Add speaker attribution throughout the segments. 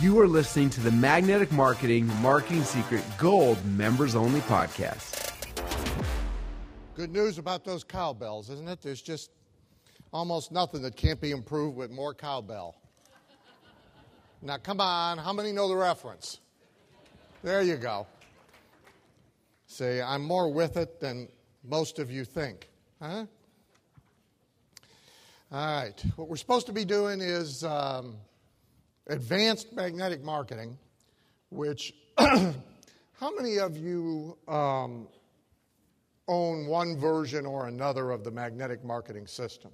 Speaker 1: You are listening to the Magnetic Marketing Marketing Secret Gold Members Only Podcast.
Speaker 2: Good news about those cowbells, isn't it? There's just almost nothing that can't be improved with more cowbell. Now, come on, how many know the reference? There you go. Say, I'm more with it than most of you think. Huh? All right. What we're supposed to be doing is um, advanced magnetic marketing, which, how many of you um, own one version or another of the magnetic marketing system?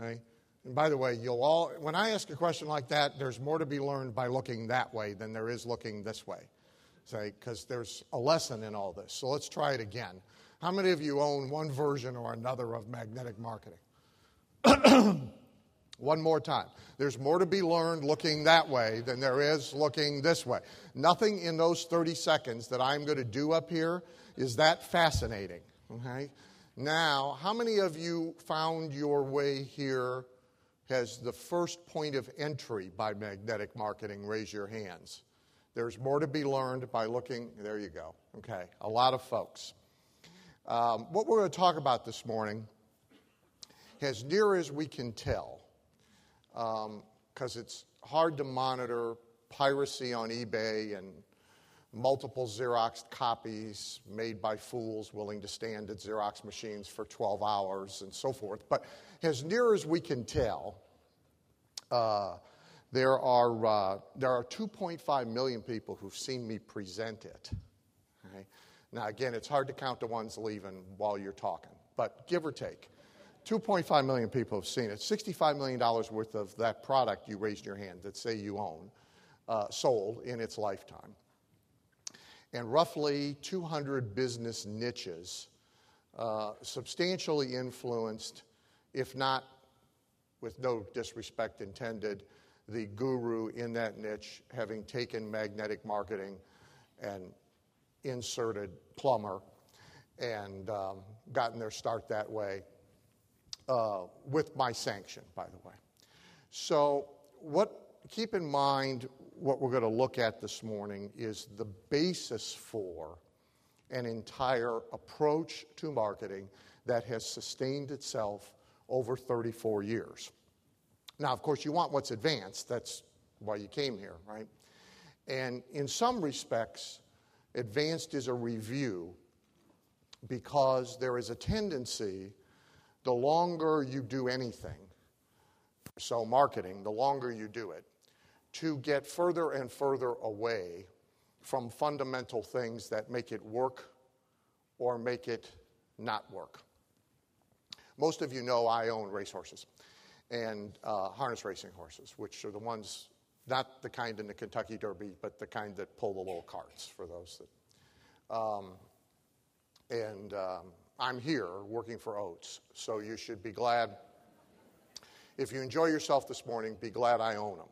Speaker 2: Okay? And by the way, you'll all, when I ask a question like that, there's more to be learned by looking that way than there is looking this way. Say, because there's a lesson in all this. So let's try it again. How many of you own one version or another of magnetic marketing? One more time. There's more to be learned looking that way than there is looking this way. Nothing in those 30 seconds that I'm going to do up here is that fascinating. Okay? Now, how many of you found your way here as the first point of entry by magnetic marketing? Raise your hands. There's more to be learned by looking. There you go. Okay, a lot of folks. Um, what we're going to talk about this morning, as near as we can tell, because um, it's hard to monitor piracy on eBay and multiple Xerox copies made by fools willing to stand at Xerox machines for 12 hours and so forth. But as near as we can tell, uh, there are, uh, there are 2.5 million people who've seen me present it. Now, again, it's hard to count the ones leaving while you're talking, but give or take. 2.5 million people have seen it. $65 million worth of that product you raised your hand that say you own uh, sold in its lifetime. And roughly 200 business niches uh, substantially influenced, if not with no disrespect intended, the guru in that niche having taken magnetic marketing and inserted plumber and um, gotten their start that way uh, with my sanction, by the way. So, what, keep in mind what we're going to look at this morning is the basis for an entire approach to marketing that has sustained itself over 34 years. Now, of course, you want what's advanced. That's why you came here, right? And in some respects, advanced is a review because there is a tendency the longer you do anything, so marketing, the longer you do it, to get further and further away from fundamental things that make it work or make it not work. Most of you know I own racehorses and uh, harness racing horses, which are the ones, not the kind in the Kentucky Derby, but the kind that pull the little carts for those that. Um, and um, I'm here working for Oats, so you should be glad. If you enjoy yourself this morning, be glad I own them.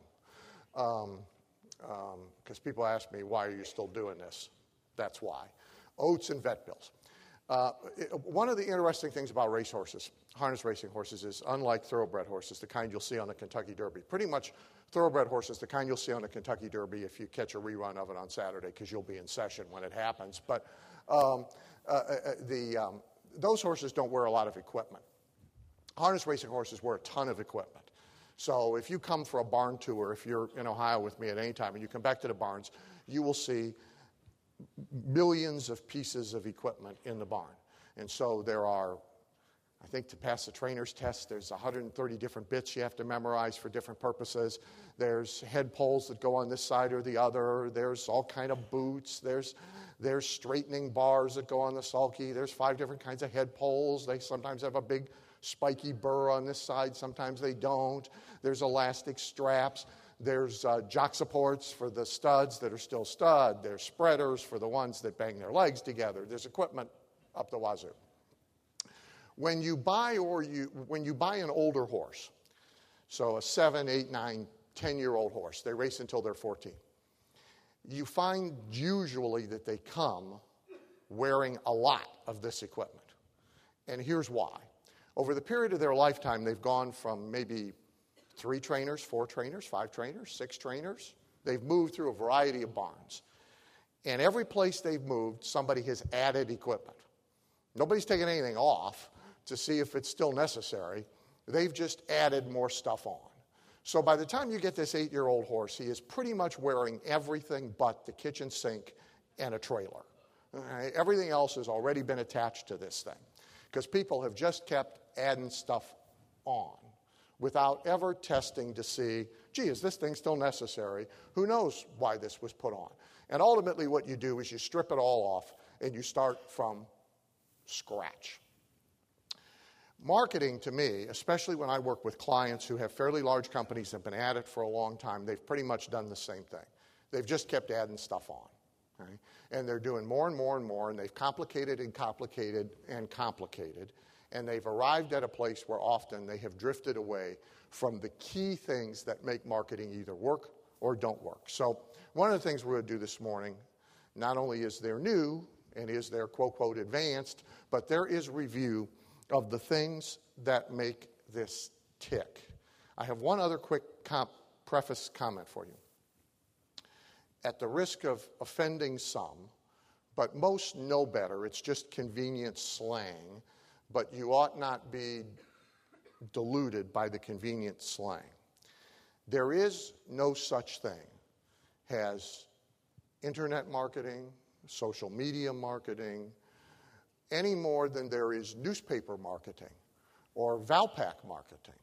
Speaker 2: Because um, um, people ask me, why are you still doing this? That's why. Oats and vet bills. Uh, one of the interesting things about racehorses, harness racing horses, is unlike thoroughbred horses, the kind you'll see on the Kentucky Derby. Pretty much thoroughbred horses, the kind you'll see on the Kentucky Derby if you catch a rerun of it on Saturday, because you'll be in session when it happens. But um, uh, uh, uh the, um, those horses don't wear a lot of equipment. Harness racing horses wear a ton of equipment. So if you come for a barn tour, if you're in Ohio with me at any time and you come back to the barns, you will see millions of pieces of equipment in the barn. And so there are, I think to pass the trainer's test, there's 130 different bits you have to memorize for different purposes. There's head poles that go on this side or the other. There's all kind of boots. There's there's straightening bars that go on the sulky. There's five different kinds of head poles. They sometimes have a big spiky burr on this side, sometimes they don't. There's elastic straps. There's uh, jock supports for the studs that are still stud. There's spreaders for the ones that bang their legs together. There's equipment up the wazoo. When you buy or you when you buy an older horse, so a seven, eight, nine, ten year old horse, they race until they're 14 you find usually that they come wearing a lot of this equipment. And here's why. Over the period of their lifetime, they've gone from maybe three trainers, four trainers, five trainers, six trainers. They've moved through a variety of barns. And every place they've moved, somebody has added equipment. Nobody's taken anything off to see if it's still necessary. They've just added more stuff on. So by the time you get this eight year old horse, he is pretty much wearing everything but the kitchen sink and a trailer. Okay? Everything else has already been attached to this thing because people have just kept adding stuff on without ever testing to see, gee, is this thing still necessary? Who knows why this was put on? And ultimately, what you do is you strip it all off and you start from scratch. Marketing to me, especially when I work with clients who have fairly large companies that have been at it for a long time, they've pretty much done the same thing. They've just kept adding stuff on. And they're doing more and more and more, and they've complicated and complicated and complicated. And they've arrived at a place where often they have drifted away from the key things that make marketing either work or don't work. So, one of the things we're going to do this morning, not only is there new and is there quote, quote, advanced, but there is review of the things that make this tick. I have one other quick comp- preface comment for you. At the risk of offending some, but most know better, it's just convenient slang, but you ought not be deluded by the convenient slang. There is no such thing as internet marketing, social media marketing, any more than there is newspaper marketing or Valpak marketing.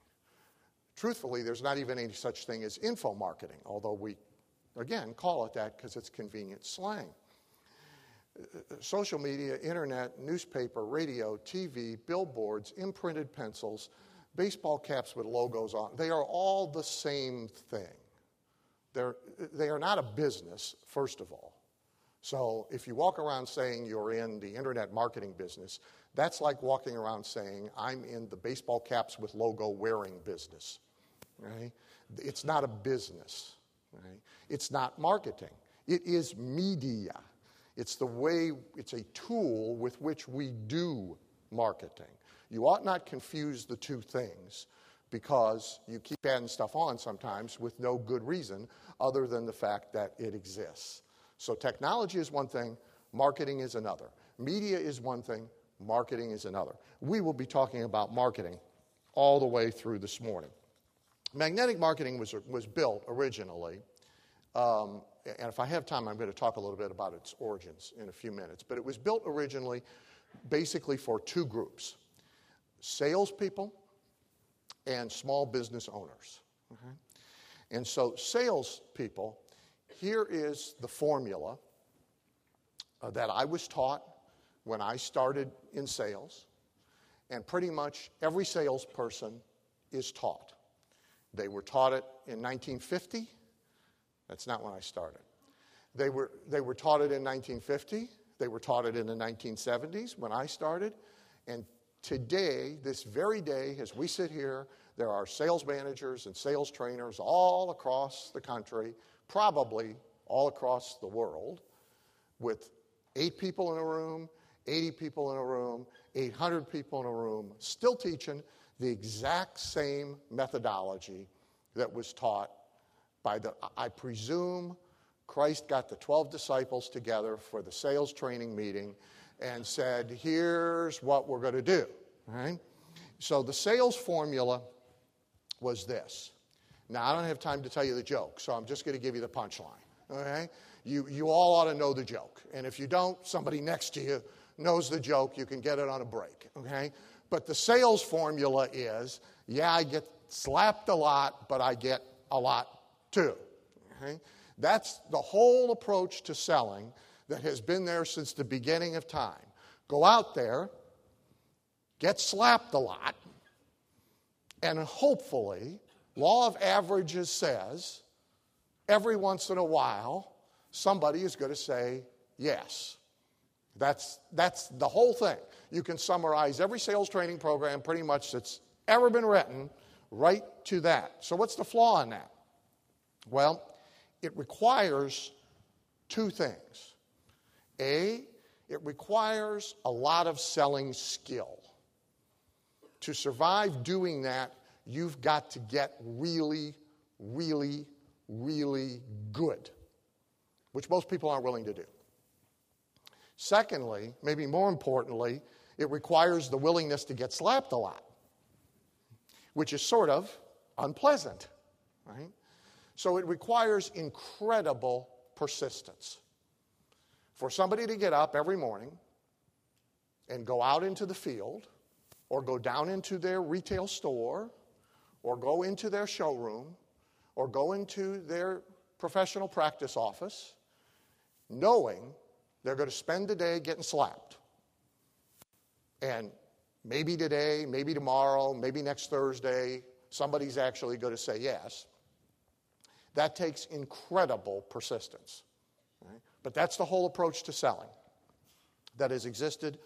Speaker 2: Truthfully, there's not even any such thing as info marketing, although we, again, call it that because it's convenient slang. Social media, internet, newspaper, radio, TV, billboards, imprinted pencils, baseball caps with logos on, they are all the same thing. They're, they are not a business, first of all. So if you walk around saying you're in the internet marketing business, that's like walking around saying, I'm in the baseball caps with logo wearing business. Right? It's not a business. Right? It's not marketing. It is media. It's the way, it's a tool with which we do marketing. You ought not confuse the two things because you keep adding stuff on sometimes with no good reason other than the fact that it exists. So technology is one thing, marketing is another. Media is one thing, marketing is another. We will be talking about marketing all the way through this morning. Magnetic marketing was, was built originally, um, and if I have time, I'm going to talk a little bit about its origins in a few minutes. But it was built originally basically for two groups salespeople and small business owners. Okay? And so, salespeople here is the formula uh, that I was taught when I started in sales, and pretty much every salesperson is taught. They were taught it in 1950. That's not when I started. They were, they were taught it in 1950. They were taught it in the 1970s when I started. And today, this very day, as we sit here, there are sales managers and sales trainers all across the country probably all across the world, with eight people in a room, 80 people in a room, 800 people in a room, still teaching the exact same methodology that was taught by the, I presume, Christ got the 12 disciples together for the sales training meeting and said, here's what we're going to do. Right? So the sales formula was this now, I don't have time to tell you the joke, so I'm just going to give you the punchline. Okay? You, you all ought to know the joke. And if you don't, somebody next to you knows the joke. You can get it on a break. Okay? But the sales formula is yeah, I get slapped a lot, but I get a lot too. Okay? That's the whole approach to selling that has been there since the beginning of time. Go out there, get slapped a lot, and hopefully Law of averages says every once in a while somebody is going to say yes. That's, that's the whole thing. You can summarize every sales training program pretty much that's ever been written right to that. So, what's the flaw in that? Well, it requires two things. A, it requires a lot of selling skill. To survive doing that, you've got to get really, really, really good, which most people aren't willing to do. Secondly, maybe more importantly, it requires the willingness to get slapped a lot, which is sort of unpleasant, right? So it requires incredible persistence. For somebody to get up every morning and go out into the field or go down into their retail store or go into their showroom or go into their professional practice office knowing they're going to spend the day getting slapped. And maybe today, maybe tomorrow, maybe next Thursday, somebody's actually going to say yes. That takes incredible persistence. Right? But that's the whole approach to selling that has existed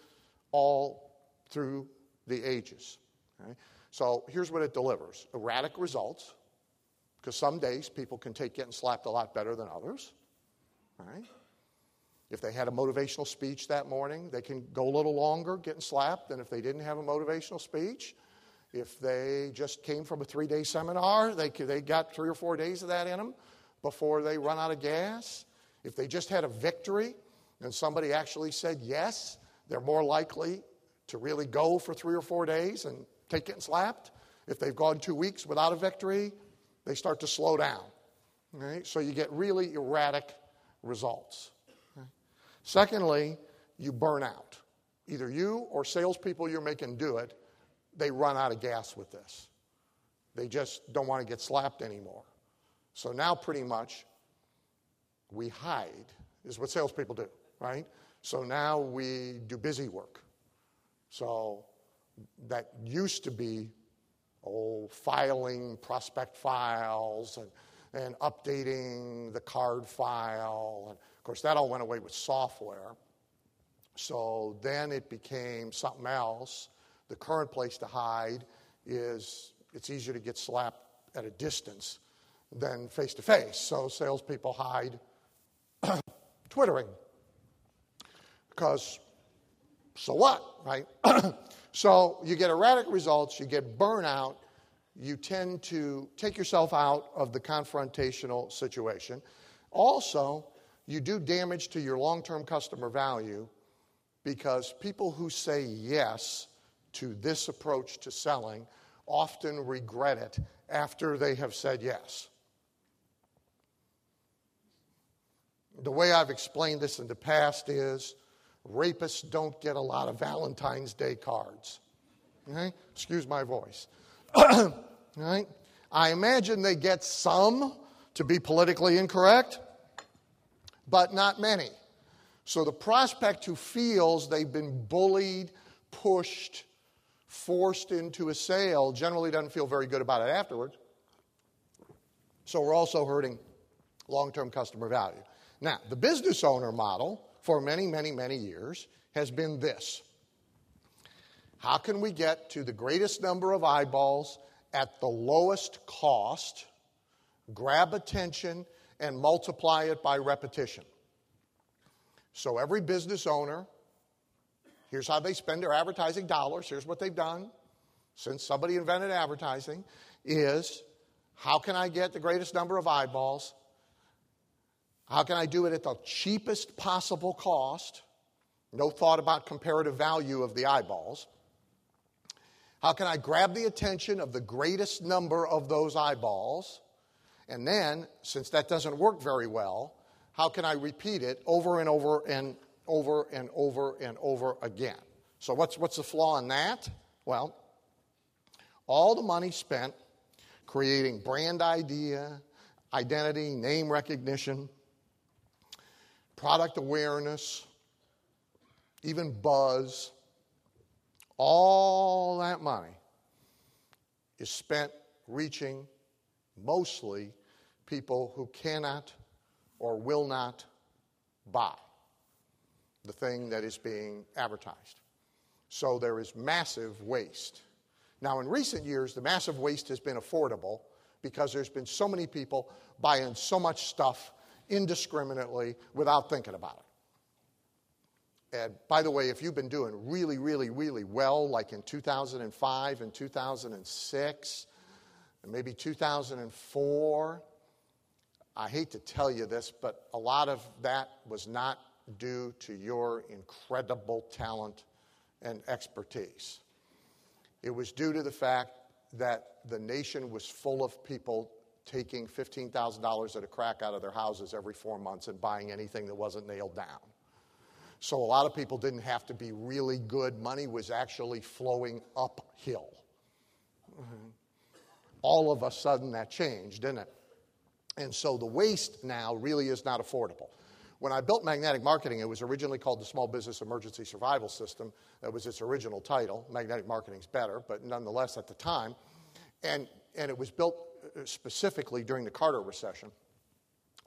Speaker 2: all through the ages. Right? So here's what it delivers erratic results, because some days people can take getting slapped a lot better than others. Right? If they had a motivational speech that morning, they can go a little longer getting slapped than if they didn't have a motivational speech. If they just came from a three day seminar, they, they got three or four days of that in them before they run out of gas. If they just had a victory and somebody actually said yes, they're more likely to really go for three or four days and take getting slapped. If they've gone two weeks without a victory, they start to slow down. Right? So you get really erratic results. Secondly, you burn out. Either you or salespeople you're making do it, they run out of gas with this. They just don't want to get slapped anymore. So now, pretty much, we hide, is what salespeople do, right? So now we do busy work. So that used to be oh, filing prospect files and, and updating the card file. And of course, that all went away with software. So then it became something else. The current place to hide is it's easier to get slapped at a distance than face to face. So salespeople hide Twittering. Because so what, right? so you get erratic results, you get burnout, you tend to take yourself out of the confrontational situation. Also, you do damage to your long term customer value because people who say yes to this approach to selling often regret it after they have said yes. The way I've explained this in the past is rapists don't get a lot of Valentine's Day cards. Okay? Excuse my voice. right? I imagine they get some to be politically incorrect, but not many. So the prospect who feels they've been bullied, pushed, forced into a sale generally doesn't feel very good about it afterwards. So we're also hurting long term customer value. Now, the business owner model for many, many, many years has been this How can we get to the greatest number of eyeballs at the lowest cost, grab attention, and multiply it by repetition? So every business owner, here's how they spend their advertising dollars. Here's what they've done since somebody invented advertising is how can I get the greatest number of eyeballs how can I do it at the cheapest possible cost? No thought about comparative value of the eyeballs. How can I grab the attention of the greatest number of those eyeballs? And then, since that doesn't work very well, how can I repeat it over and over and over and over and over again? So, what's, what's the flaw in that? Well, all the money spent creating brand idea, identity, name recognition, product awareness, even buzz, all that money is spent reaching mostly people who cannot or will not buy the thing that is being advertised. So there is massive waste. Now, in recent years, the massive waste has been affordable because there's been so many people buying so much stuff indiscriminately without thinking about it. And by the way, if you've been doing really, really, really well, like in 2005 and 2006, and maybe 2004, I hate to tell you this, but a lot of that was not due to your incredible talent and expertise. It was due to the fact that the nation was full of people taking $15,000 at a crack out of their houses every four months and buying anything that wasn't nailed down. So a lot of people didn't have to be really good. Money was actually flowing uphill. All of a sudden that changed, didn't it? And so the waste now really is not affordable. When I built Magnetic Marketing, it was originally called the Small Business Emergency Survival System. That was its original title. Magnetic Marketing's better, but nonetheless at the time. And, and it was built specifically during the Carter recession,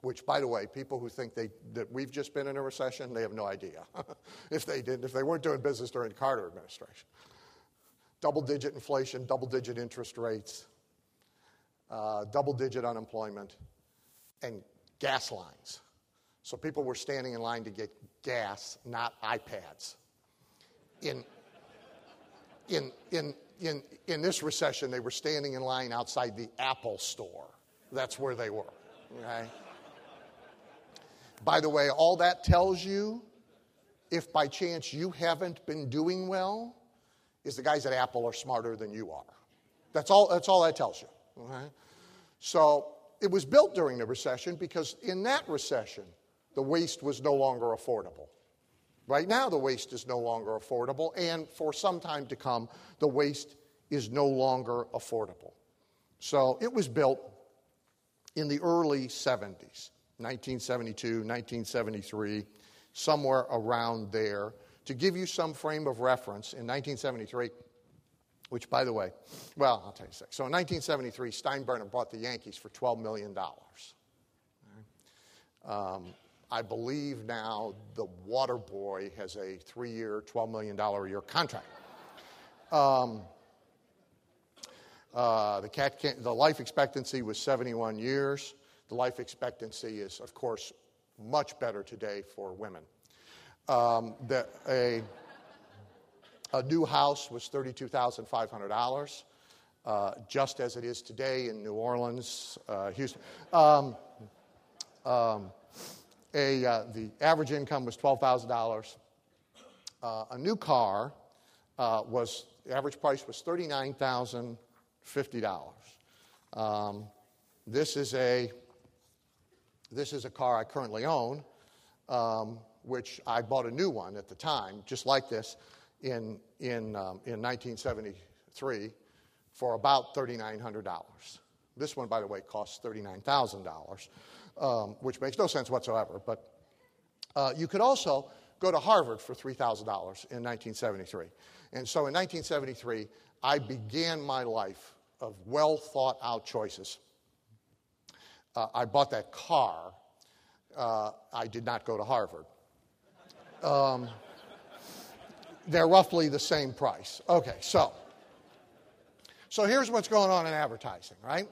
Speaker 2: which, by the way, people who think they, that we've just been in a recession, they have no idea if they didn't, if they weren't doing business during the Carter administration. Double digit inflation, double digit interest rates, uh, double digit unemployment, and gas lines. So people were standing in line to get gas, not iPads. In, in, in, in, in this recession, they were standing in line outside the Apple store. That's where they were. Okay? By the way, all that tells you, if by chance you haven't been doing well, is the guys at Apple are smarter than you are. That's all, that's all that tells you. Okay? So it was built during the recession because in that recession, the waste was no longer affordable. Right now, the waste is no longer affordable, and for some time to come, the waste is no longer affordable. So it was built in the early 70s, 1972, 1973, somewhere around there. To give you some frame of reference, in 1973, which, by the way, well, I'll tell you a sec. So in 1973, Steinbrenner bought the Yankees for $12 million. Um, I believe now the Water Boy has a three year, $12 million a year contract. Um, uh, the, cat can, the life expectancy was 71 years. The life expectancy is, of course, much better today for women. Um, the, a, a new house was $32,500, uh, just as it is today in New Orleans, uh, Houston. Um, um, a, uh, the average income was $12,000. Uh, a new car uh, was, the average price was $39,050. Um, this is a this is a car I currently own, um, which I bought a new one at the time, just like this, in, in, um, in 1973 for about $3,900. This one, by the way, costs $39,000, um, which makes no sense whatsoever. But uh, you could also go to Harvard for $3,000 in 1973. And so in 1973, I began my life of well thought out choices. Uh, I bought that car. Uh, I did not go to Harvard. Um, they're roughly the same price. Okay, so so here's what's going on in advertising, right?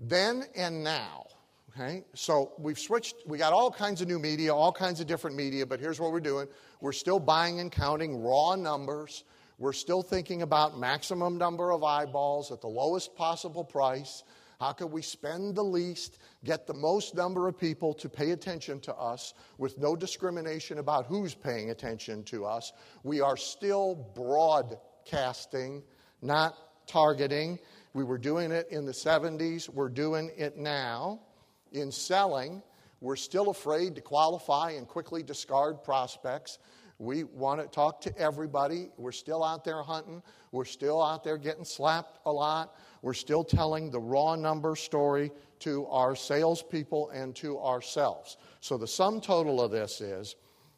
Speaker 2: Then and now. Okay, so we've switched, we got all kinds of new media, all kinds of different media, but here's what we're doing. We're still buying and counting raw numbers. We're still thinking about maximum number of eyeballs at the lowest possible price. How can we spend the least, get the most number of people to pay attention to us with no discrimination about who's paying attention to us? We are still broadcasting, not targeting. We were doing it in the 70s, we're doing it now. In selling, we're still afraid to qualify and quickly discard prospects. We want to talk to everybody. We're still out there hunting. We're still out there getting slapped a lot. We're still telling the raw number story to our salespeople and to ourselves. So the sum total of this is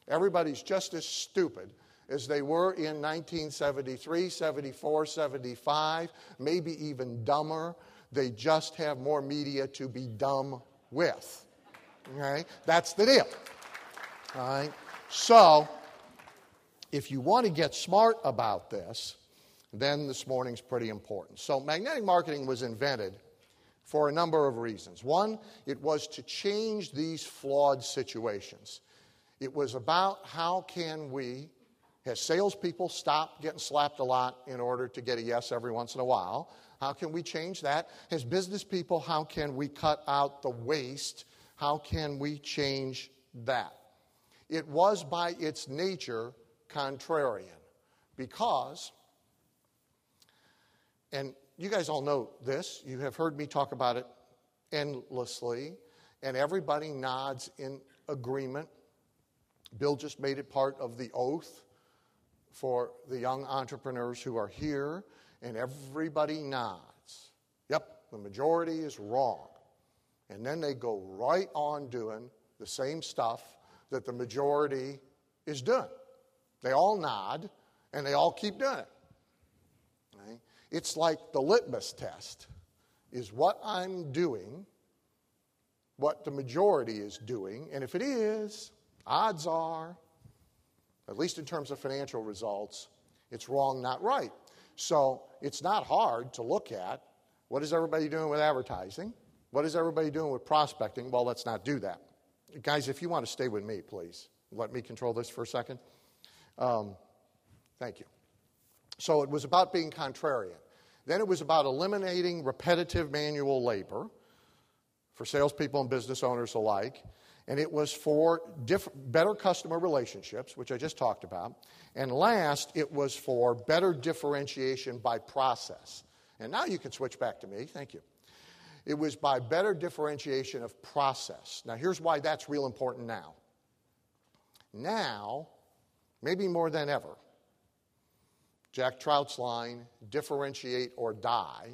Speaker 2: everybody's just as stupid as they were in 1973, 74, 75, maybe even dumber. They just have more media to be dumb with. Okay? That's the deal. All right? So, if you want to get smart about this, then this morning's pretty important. So, magnetic marketing was invented for a number of reasons. One, it was to change these flawed situations. It was about how can we Has salespeople stopped getting slapped a lot in order to get a yes every once in a while? How can we change that? As business people, how can we cut out the waste? How can we change that? It was by its nature contrarian because, and you guys all know this, you have heard me talk about it endlessly, and everybody nods in agreement. Bill just made it part of the oath for the young entrepreneurs who are here and everybody nods. Yep, the majority is wrong. And then they go right on doing the same stuff that the majority is doing. They all nod and they all keep doing it. Right? It's like the litmus test is what I'm doing, what the majority is doing, and if it is, odds are, at least in terms of financial results, it's wrong, not right. So it's not hard to look at what is everybody doing with advertising? What is everybody doing with prospecting? Well, let's not do that. Guys, if you want to stay with me, please, let me control this for a second. Um, thank you. So it was about being contrarian. Then it was about eliminating repetitive manual labor for salespeople and business owners alike and it was for diff- better customer relationships, which I just talked about. And last, it was for better differentiation by process. And now you can switch back to me. Thank you. It was by better differentiation of process. Now, here's why that's real important now. Now, maybe more than ever, Jack Trout's line, differentiate or die,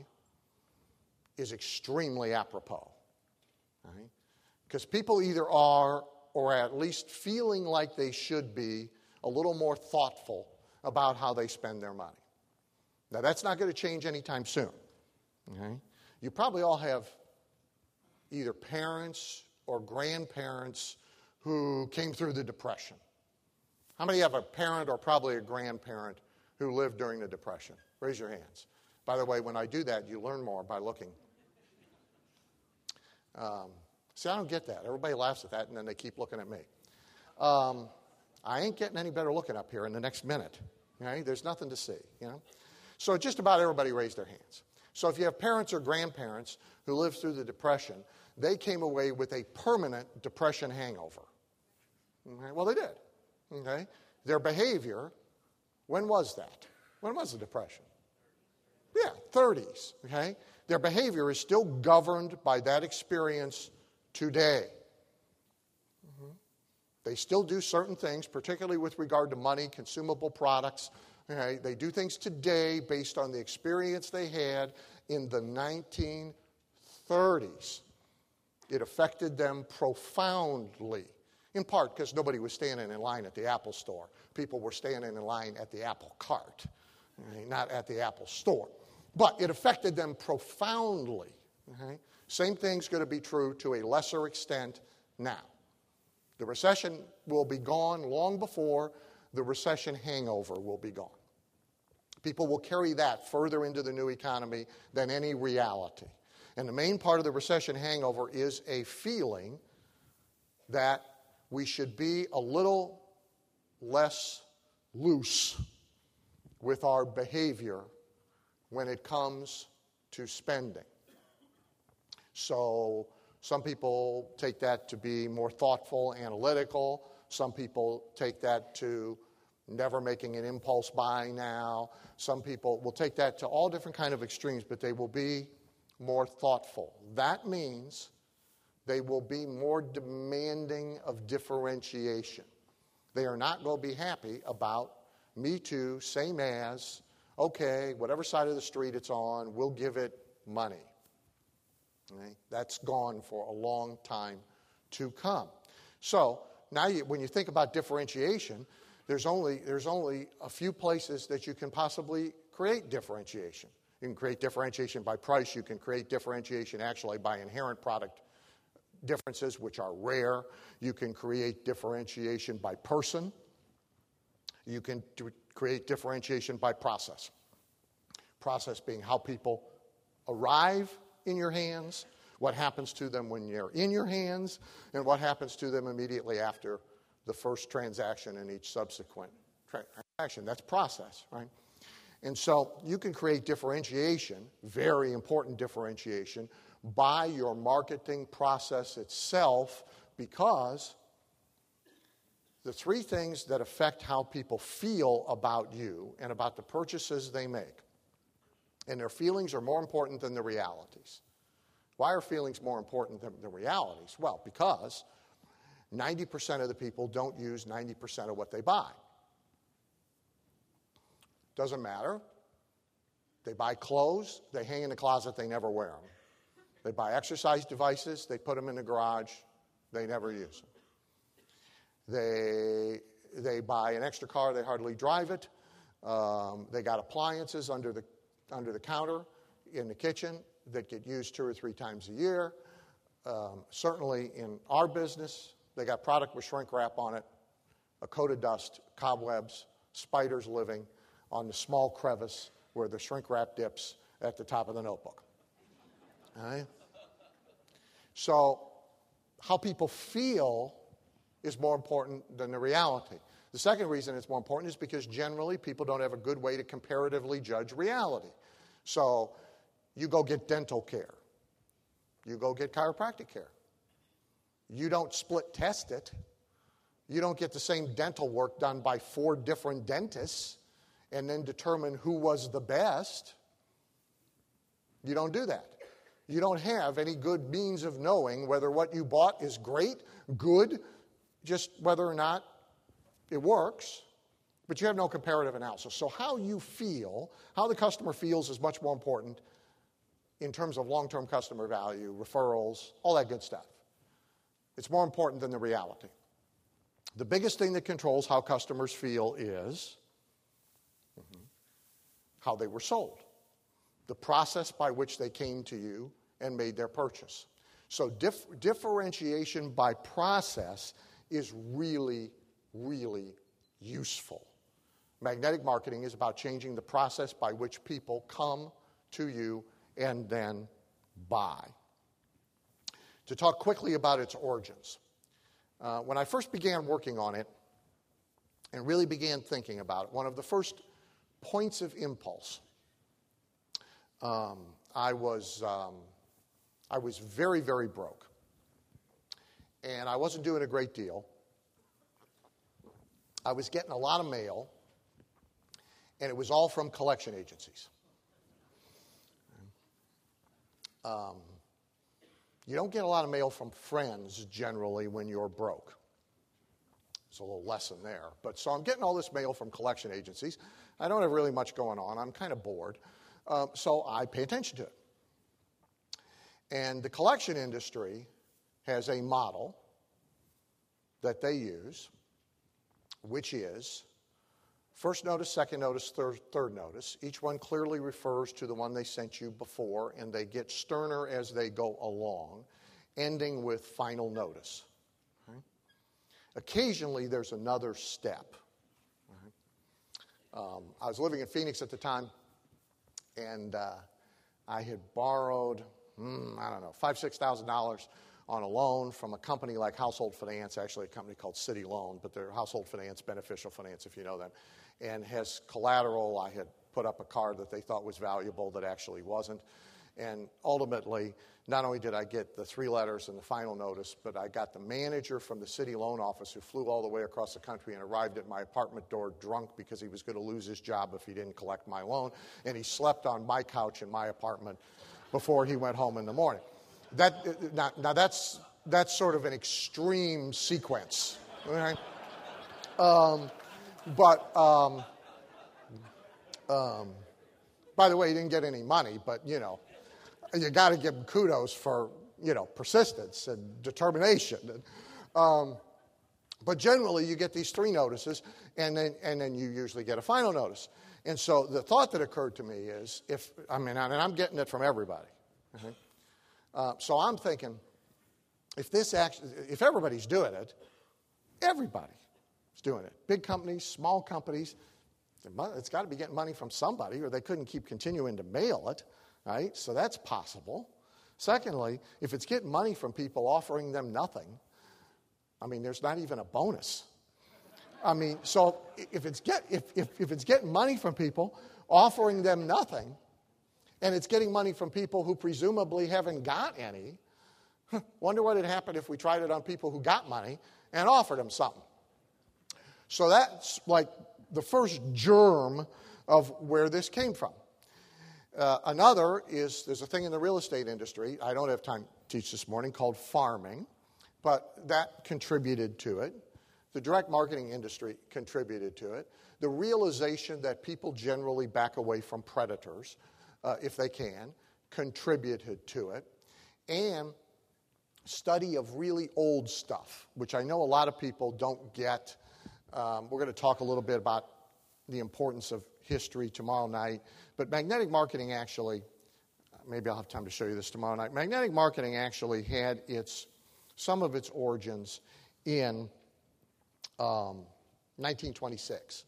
Speaker 2: is extremely apropos. Right? Because people either are, or at least feeling like they should be, a little more thoughtful about how they spend their money. Now, that's not going to change anytime soon. Okay? You probably all have either parents or grandparents who came through the Depression. How many have a parent or probably a grandparent who lived during the Depression? Raise your hands. By the way, when I do that, you learn more by looking. Um, See, I don't get that. Everybody laughs at that, and then they keep looking at me. Um, I ain't getting any better looking up here in the next minute. Right? There's nothing to see, you know. So just about everybody raised their hands. So if you have parents or grandparents who lived through the depression, they came away with a permanent depression hangover. Okay? Well, they did. Okay? Their behavior, when was that? When was the depression? Yeah, 30s. Okay? Their behavior is still governed by that experience today. Mm-hmm. They still do certain things, particularly with regard to money, consumable products. They do things today based on the experience they had in the 1930s. It affected them profoundly, in part because nobody was standing in line at the Apple store. People were standing in line at the Apple cart, okay? not at the Apple store. But it affected them profoundly. Same thing's going to be true to a lesser extent now. The recession will be gone long before the recession hangover will be gone. People will carry that further into the new economy than any reality. And the main part of the recession hangover is a feeling that we should be a little less loose with our behavior when it comes to spending. So some people take that to be more thoughtful, analytical. Some people take that to never making an impulse buy now. Some people will take that to all different kind of extremes, but they will be more thoughtful. That means they will be more demanding of differentiation. They are not going to be happy about me too, same as, okay, whatever side of the street it's on, we'll give it money. That's gone for a long time to come. So now, you, when you think about differentiation, there's only, there's only a few places that you can possibly create differentiation. You can create differentiation by price, you can create differentiation actually by inherent product differences, which are rare. You can create differentiation by person. You can create differentiation by process. Process being how people arrive in your hands, what happens to them when you're in your hands, and what happens to them immediately after the first transaction and each subsequent transaction. That's process, right? And so you can create differentiation, very important differentiation, by your marketing process itself because the three things that affect how people feel about you and about the purchases they make, and their feelings are more important than the realities. Why are feelings more important than the realities? Well, because 90% of the people don't use 90% of what they buy. Doesn't matter. They buy clothes, they hang in the closet, they never wear them. They buy exercise devices, they put them in the garage, they never use them. They, they buy an extra car, they hardly drive it. Um, they got appliances under the, under the counter in the kitchen that get used two or three times a year. Um, certainly in our business, they got product with shrink wrap on it, a coat of dust, cobwebs, spiders living on the small crevice where the shrink wrap dips at the top of the notebook. All right? So, how people feel is more important than the reality. The second reason it's more important is because generally people don't have a good way to comparatively judge reality. So, you go get dental care, you go get chiropractic care. You don't split test it. You don't get the same dental work done by four different dentists and then determine who was the best. You don't do that. You don't have any good means of knowing whether what you bought is great, good, just whether or not it works, but you have no comparative analysis. So, how you feel, how the customer feels, is much more important in terms of long term customer value, referrals, all that good stuff. It's more important than the reality. The biggest thing that controls how customers feel is how they were sold, the process by which they came to you and made their purchase. So, dif- differentiation by process is really, really useful. Magnetic marketing is about changing the process by which people come to you and then buy. To talk quickly about its origins. Uh, when I first began working on it and really began thinking about it, one of the first points of impulse. Um, I was um, I was very very broke, and I wasn't doing a great deal. I was getting a lot of mail, and it was all from collection agencies. Um, you don't get a lot of mail from friends generally when you're broke. There's a little lesson there. But so I'm getting all this mail from collection agencies. I don't have really much going on. I'm kind of bored. Um, so I pay attention to it. And the collection industry has a model that they use, which is first notice, second notice, third, third notice. Each one clearly refers to the one they sent you before, and they get sterner as they go along, ending with final notice. Occasionally, there's another step. Um, I was living in Phoenix at the time, and uh, I had borrowed, mm, I don't know, five, six thousand dollars on a loan from a company like Household Finance, actually a company called City Loan, but they're Household Finance, Beneficial Finance, if you know them, and has collateral. I had put up a car that they thought was valuable that actually wasn't. And ultimately, not only did I get the three letters and the final notice, but I got the manager from the city loan office who flew all the way across the country and arrived at my apartment door drunk because he was going to lose his job if he didn't collect my loan. And he slept on my couch in my apartment before he went home in the morning. That, now, now that's, that's sort of an extreme sequence. Um, but um, um, by the way, he didn't get any money, but you know, you got to give them kudos for you know persistence and determination. Um, but generally, you get these three notices, and then and then you usually get a final notice. And so the thought that occurred to me is, if I mean, and I'm getting it from everybody. Okay? Uh, so I'm thinking, if this actually, if everybody's doing it, everybody is doing it. Big companies, small companies, it's got to be getting money from somebody, or they couldn't keep continuing to mail it right? So that's possible. Secondly, if it's getting money from people offering them nothing, I mean, there's not even a bonus. I mean, so if it's, get, if, if, if it's getting money from people, offering them nothing, and it's getting money from people who presumably haven't got any, wonder what would happen if we tried it on people who got money and offered them something. So that's like the first germ of where this came from. Uh, another is there's a thing in the real estate industry, I don't have time to teach this morning, called farming, but that contributed to it. The direct marketing industry contributed to it. The realization that people generally back away from predators, uh, if they can, contributed to it. And study of really old stuff, which I know a lot of people don't get. Um, we're going to talk a little bit about the importance of history tomorrow night. But magnetic marketing actually, maybe I'll have time to show you this tomorrow night. Magnetic marketing actually had its some of its origins in um, 1926.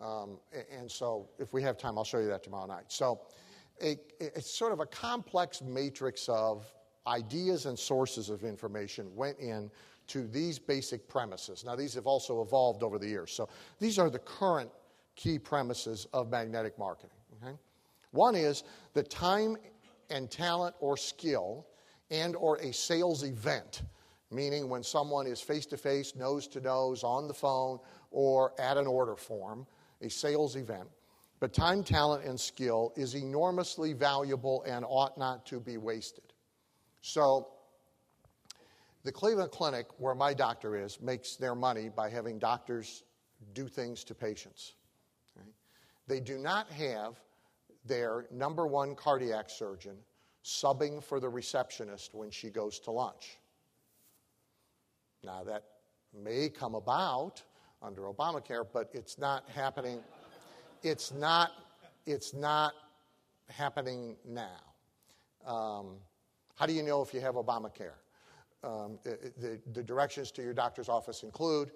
Speaker 2: Um, and so, if we have time, I'll show you that tomorrow night. So, it's sort of a complex matrix of ideas and sources of information went in to these basic premises. Now, these have also evolved over the years. So, these are the current key premises of magnetic marketing. Okay? One is the time and talent or skill and or a sales event meaning when someone is face to face, nose to nose, on the phone, or at an order form, a sales event. But time, talent, and skill is enormously valuable and ought not to be wasted. So, the Cleveland Clinic, where my doctor is, makes their money by having doctors do things to patients. They do not have their number one cardiac surgeon subbing for the receptionist when she goes to lunch. Now, that may come about under Obamacare, but it's not happening. It's not, it's not happening now. Um, how do you know if you have Obamacare? Um, the, the, directions to your doctor's office include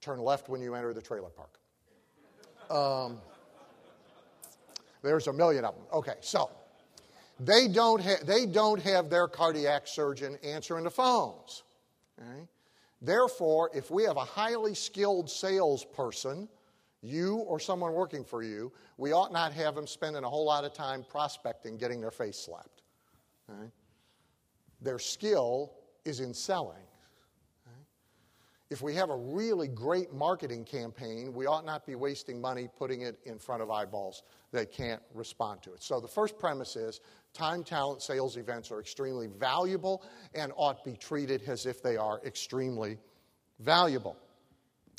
Speaker 2: turn left when you enter the trailer park. Um, there's a million of them. Okay, so they don't, ha- they don't have their cardiac surgeon answering the phones. Okay? Therefore, if we have a highly skilled salesperson, you or someone working for you, we ought not have them spending a whole lot of time prospecting, getting their face slapped. Right? Their skill is in selling. If we have a really great marketing campaign, we ought not be wasting money putting it in front of eyeballs that can't respond to it. So the first premise is time, talent, sales events are extremely valuable and ought be treated as if they are extremely valuable.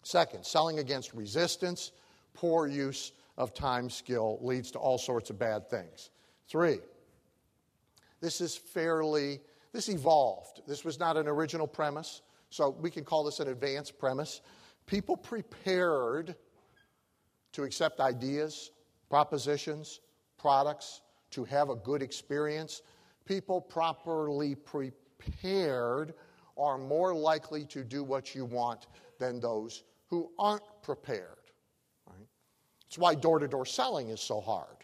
Speaker 2: Second, selling against resistance, poor use of time skill leads to all sorts of bad things. Three, this is fairly, this evolved. This was not an original premise, so we can call this an advanced premise. People prepared to accept ideas, propositions, products, to have a good experience, people properly prepared are more likely to do what you want than those who aren't prepared. Right? It's why door to door selling is so hard.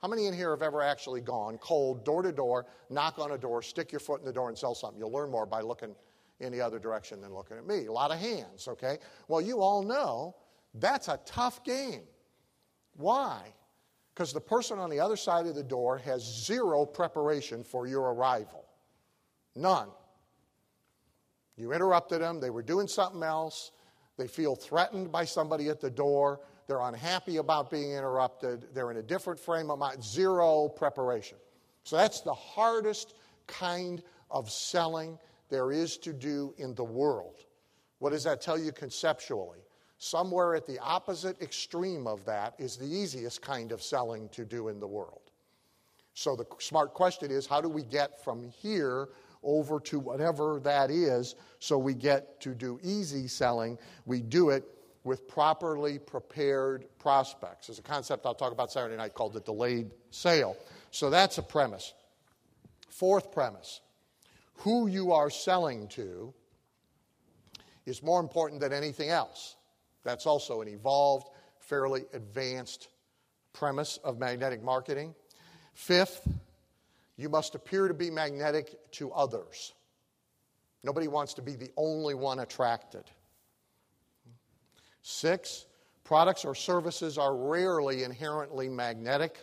Speaker 2: How many in here have ever actually gone cold, door to door, knock on a door, stick your foot in the door, and sell something? You'll learn more by looking in the other direction than looking at me. A lot of hands, okay? Well, you all know that's a tough game. Why? Because the person on the other side of the door has zero preparation for your arrival. None. You interrupted them, they were doing something else, they feel threatened by somebody at the door, they're unhappy about being interrupted, they're in a different frame of mind, zero preparation. So that's the hardest kind of selling there is to do in the world. What does that tell you conceptually? Somewhere at the opposite extreme of that is the easiest kind of selling to do in the world. So the smart question is how do we get from here over to whatever that is so we get to do easy selling? We do it with properly prepared prospects. There's a concept I'll talk about Saturday night called the delayed sale. So that's a premise. Fourth premise who you are selling to is more important than anything else. That's also an evolved, fairly advanced premise of magnetic marketing. Fifth, you must appear to be magnetic to others. Nobody wants to be the only one attracted. Six, products or services are rarely inherently magnetic.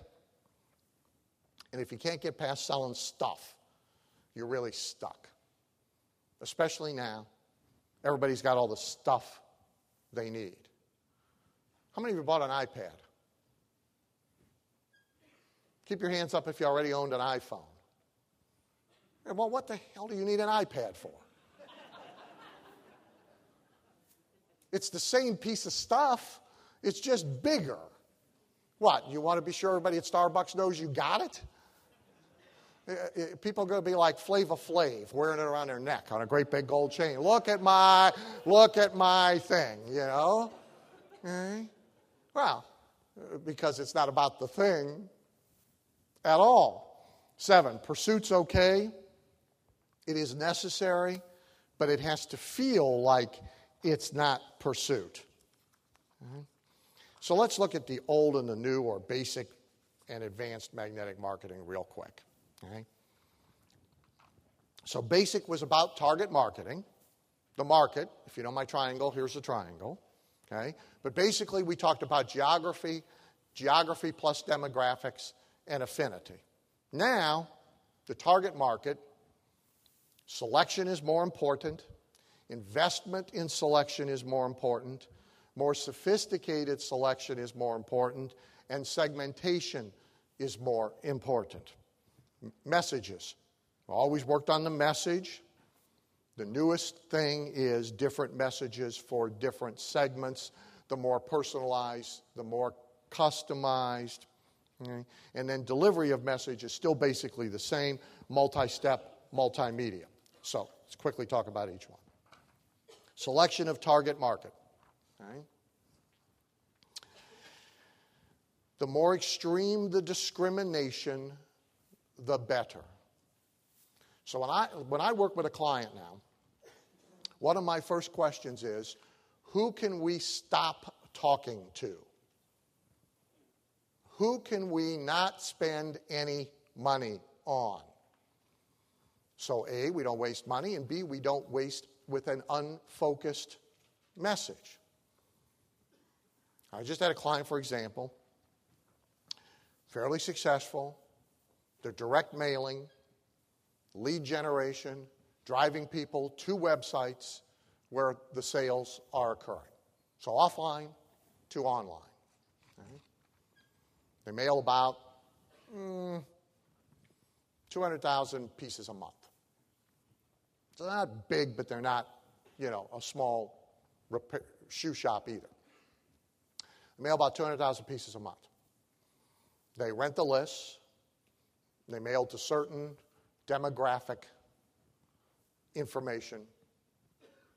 Speaker 2: And if you can't get past selling stuff, you're really stuck. Especially now. Everybody's got all the stuff they need. How many of you bought an iPad? Keep your hands up if you already owned an iPhone. Well, what the hell do you need an iPad for? It's the same piece of stuff, it's just bigger. What? You want to be sure everybody at Starbucks knows you got it? Uh, uh, people are going to be like Flavor Flav, wearing it around their neck on a great big gold chain. Look at my, look at my thing, you know? Okay. Well, because it's not about the thing at all. Seven, pursuit's okay. It is necessary, but it has to feel like it's not pursuit. Mm-hmm. So let's look at the old and the new, or basic and advanced magnetic marketing, real quick. Okay? So, basic was about target marketing, the market. If you know my triangle, here's the triangle. Okay? But basically, we talked about geography, geography plus demographics, and affinity. Now, the target market, selection is more important, investment in selection is more important, more sophisticated selection is more important, and segmentation is more important messages. Always worked on the message. The newest thing is different messages for different segments. The more personalized, the more customized. And then delivery of message is still basically the same multi step, multimedia. So let's quickly talk about each one. Selection of target market. The more extreme the discrimination, the better. So when I, when I work with a client now, one of my first questions is who can we stop talking to? Who can we not spend any money on? So, A, we don't waste money, and B, we don't waste with an unfocused message. I just had a client, for example, fairly successful, the direct mailing, lead generation, driving people to websites where the sales are occurring. So offline to online. They mail about mm, 200,000 pieces a month. So they're not big, but they're not, you know, a small repair, shoe shop either. They mail about 200,000 pieces a month. They rent the lists, they mail to certain demographic information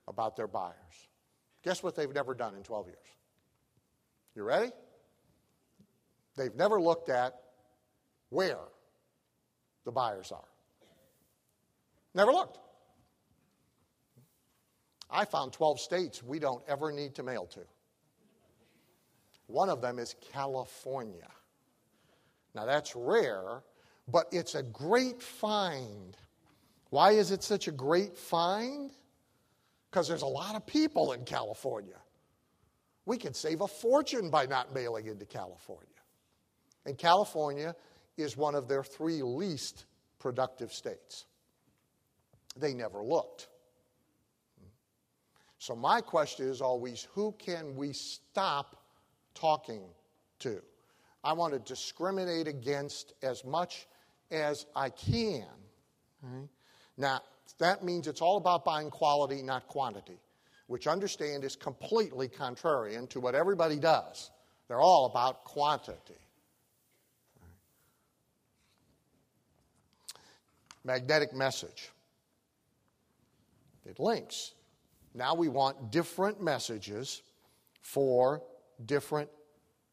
Speaker 2: about their buyers. Guess what they've never done in 12 years? You ready? They've never looked at where the buyers are. Never looked. I found 12 states we don't ever need to mail to. One of them is California. Now, that's rare but it's a great find. Why is it such a great find? Because there's a lot of people in California. We can save a fortune by not mailing into California. And California is one of their three least productive states. They never looked. So, my question is always who can we stop talking to? I want to discriminate against as much as I can. Right? Now, that means it's all about buying quality, not quantity, which understand is completely contrarian to what everybody does. They're all about quantity. Magnetic message. It links. Now we want different messages for different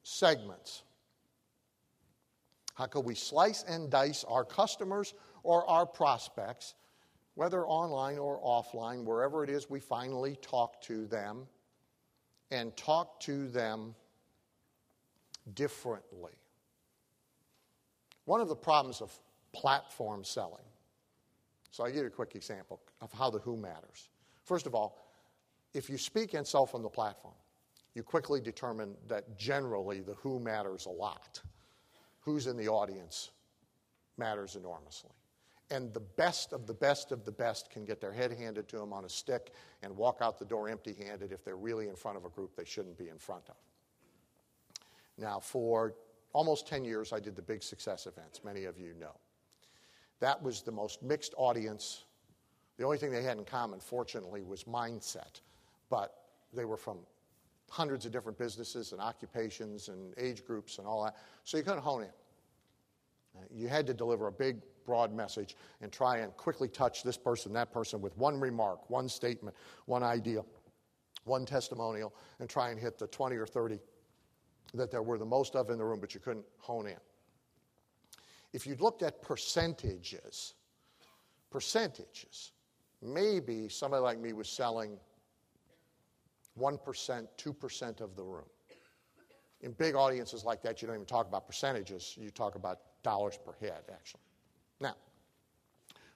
Speaker 2: segments. How can we slice and dice our customers or our prospects, whether online or offline, wherever it is we finally talk to them, and talk to them differently? One of the problems of platform selling, so I'll give you a quick example of how the who matters. First of all, if you speak and sell from the platform, you quickly determine that generally the who matters a lot. Who's in the audience matters enormously. And the best of the best of the best can get their head handed to them on a stick and walk out the door empty handed if they're really in front of a group they shouldn't be in front of. Now, for almost 10 years, I did the big success events, many of you know. That was the most mixed audience. The only thing they had in common, fortunately, was mindset. But they were from hundreds of different businesses and occupations and age groups and all that. So you couldn't hone in. Uh, you had to deliver a big, broad message and try and quickly touch this person, that person with one remark, one statement, one idea, one testimonial, and try and hit the 20 or 30 that there were the most of in the room, but you couldn't hone in. If you looked at percentages, percentages, maybe somebody like me was selling 1%, 2% of the room. In big audiences like that, you don't even talk about percentages, you talk about dollars per head, actually. Now,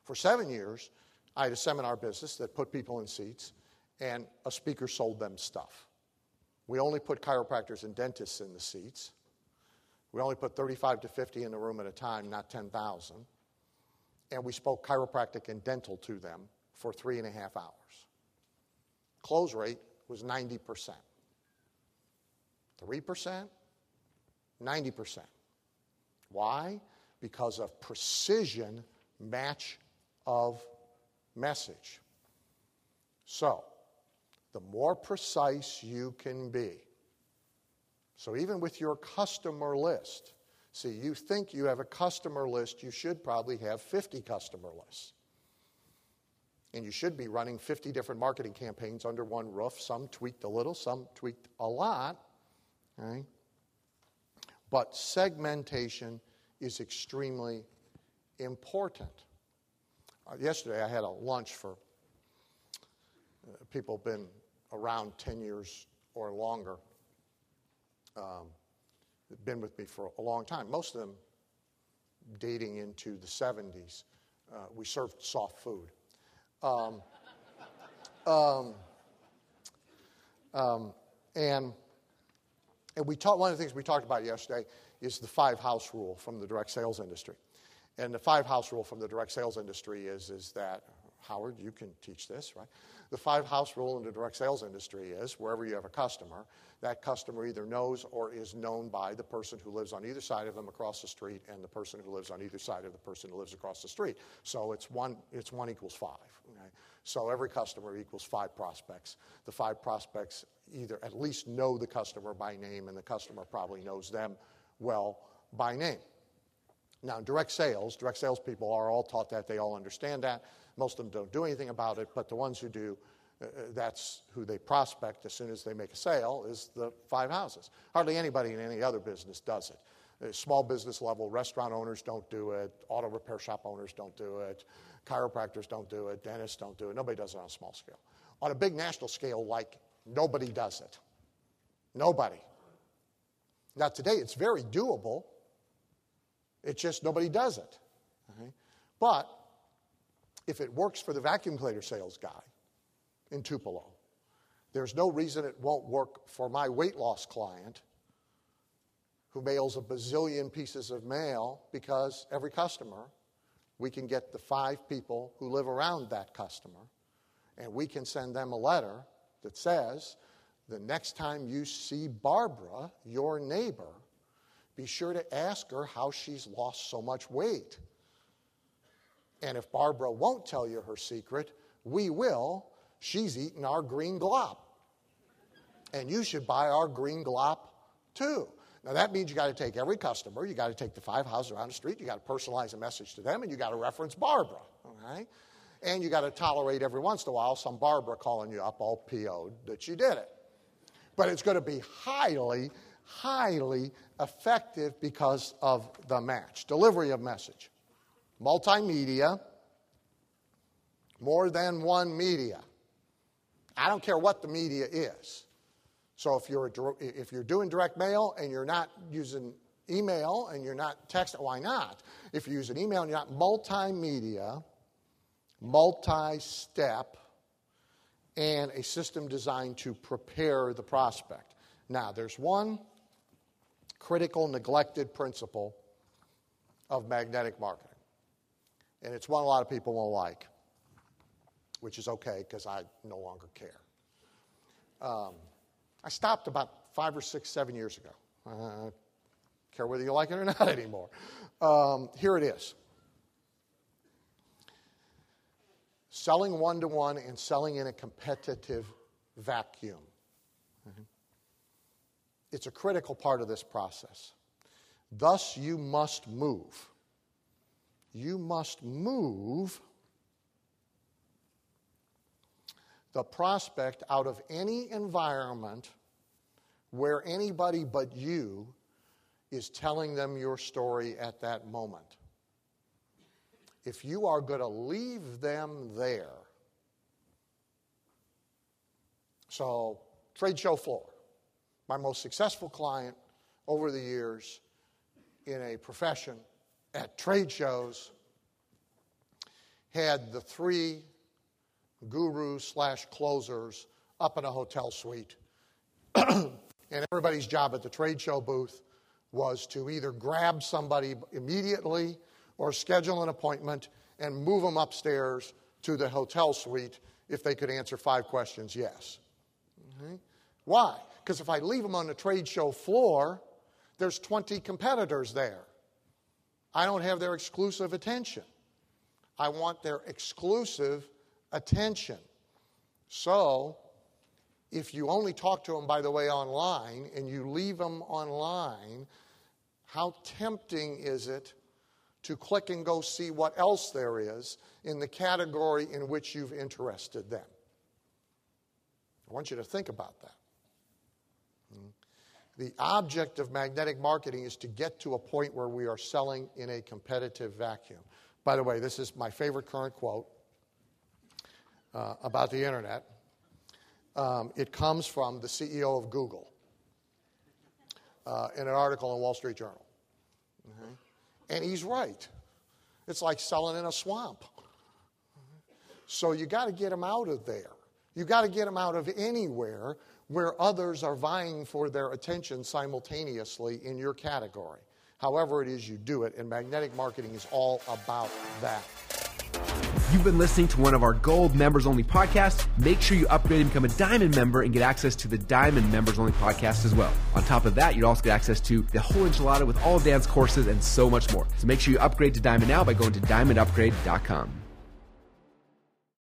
Speaker 2: for seven years, I had a seminar business that put people in seats, and a speaker sold them stuff. We only put chiropractors and dentists in the seats. We only put 35 to 50 in the room at a time, not 10,000. And we spoke chiropractic and dental to them for three and a half hours. Close rate was 90%. 3%, 90%. Why? Because of precision match of message. So, the more precise you can be. So, even with your customer list, see, you think you have a customer list, you should probably have 50 customer lists. And you should be running 50 different marketing campaigns under one roof, some tweaked a little, some tweaked a lot. Okay? But segmentation is extremely important. Uh, yesterday, I had a lunch for uh, people been around 10 years or longer, um, been with me for a long time, most of them dating into the 70s. Uh, we served soft food. Um, um, um, and and we talked, one of the things we talked about yesterday is the five house rule from the direct sales industry. And the five house rule from the direct sales industry is, is that, Howard, you can teach this, right? The five house rule in the direct sales industry is wherever you have a customer, that customer either knows or is known by the person who lives on either side of them across the street and the person who lives on either side of the person who lives across the street. So it's one, it's one equals five. Okay? So every customer equals five prospects. The five prospects either at least know the customer by name, and the customer probably knows them well by name. Now, direct sales, direct salespeople are all taught that, they all understand that. Most of them don't do anything about it, but the ones who do, uh, uh, that's who they prospect as soon as they make a sale, is the five houses. Hardly anybody in any other business does it. Uh, small business level, restaurant owners don't do it, auto repair shop owners don't do it, chiropractors don't do it, dentists don't do it. Nobody does it on a small scale. On a big national scale, like nobody does it. Nobody. Now, today it's very doable. It's just nobody does it. Okay? But if it works for the vacuum cleaner sales guy in Tupelo, there's no reason it won't work for my weight loss client who mails a bazillion pieces of mail because every customer, we can get the five people who live around that customer and we can send them a letter that says, the next time you see Barbara, your neighbor, be sure to ask her how she's lost so much weight. And if Barbara won't tell you her secret, we will. She's eaten our green glop. And you should buy our green glop too. Now that means you got to take every customer, you got to take the five houses around the street, you got to personalize a message to them, and you got to reference Barbara. Okay? And you got to tolerate every once in a while some Barbara calling you up all PO'd that you did it. But it's going to be highly, highly effective because of the match. Delivery of message. Multimedia, more than one media. I don't care what the media is. So if you're, if you're doing direct mail and you're not using email and you're not text, why not? If you use an email and you're not multimedia, multi step, and a system designed to prepare the prospect. Now, there's one critical, neglected principle of magnetic marketing, and it's one a lot of people won't like, which is okay because I no longer care. Um, I stopped about five or six, seven years ago. Uh, care whether you like it or not anymore. Um, here it is selling one to one and selling in a competitive vacuum. Mm-hmm. It's a critical part of this process. Thus, you must move. You must move the prospect out of any environment where anybody but you is telling them your story at that moment. If you are going to leave them there, so trade show floor, my most successful client over the years in a profession at trade shows had the three gurus slash closers up in a hotel suite. and everybody's job at the trade show booth was to either grab somebody immediately or schedule an appointment and move them upstairs to the hotel suite if they could answer five questions yes. Mm-hmm. Why? Because if I leave them on the trade show floor, there's 20 competitors there. I don't have their exclusive attention. I want their exclusive attention. So, if you only talk to them, by the way, online, and you leave them online, how tempting is it to click and go see what else there is in the category in which you've interested them? I want you to think about that. The object of magnetic marketing is to get to a point where we are selling in a competitive vacuum. By the way, this is my favorite current quote uh, about the internet. Um, it comes from the CEO of Google uh, in an article in Wall Street Journal. Mm-hmm. And he's right. It's like selling in a swamp. So you got to get them out of there. You got to get them out of anywhere where others are vying for their attention simultaneously in your category. However, it is you do it, and magnetic marketing is all about that.
Speaker 1: You've been listening to one of our gold members only podcasts. Make sure you upgrade and become a diamond member and get access to the diamond members only podcast as well. On top of that, you'd also get access to the whole enchilada with all Dan's courses and so much more. So make sure you upgrade to diamond now by going to diamondupgrade.com.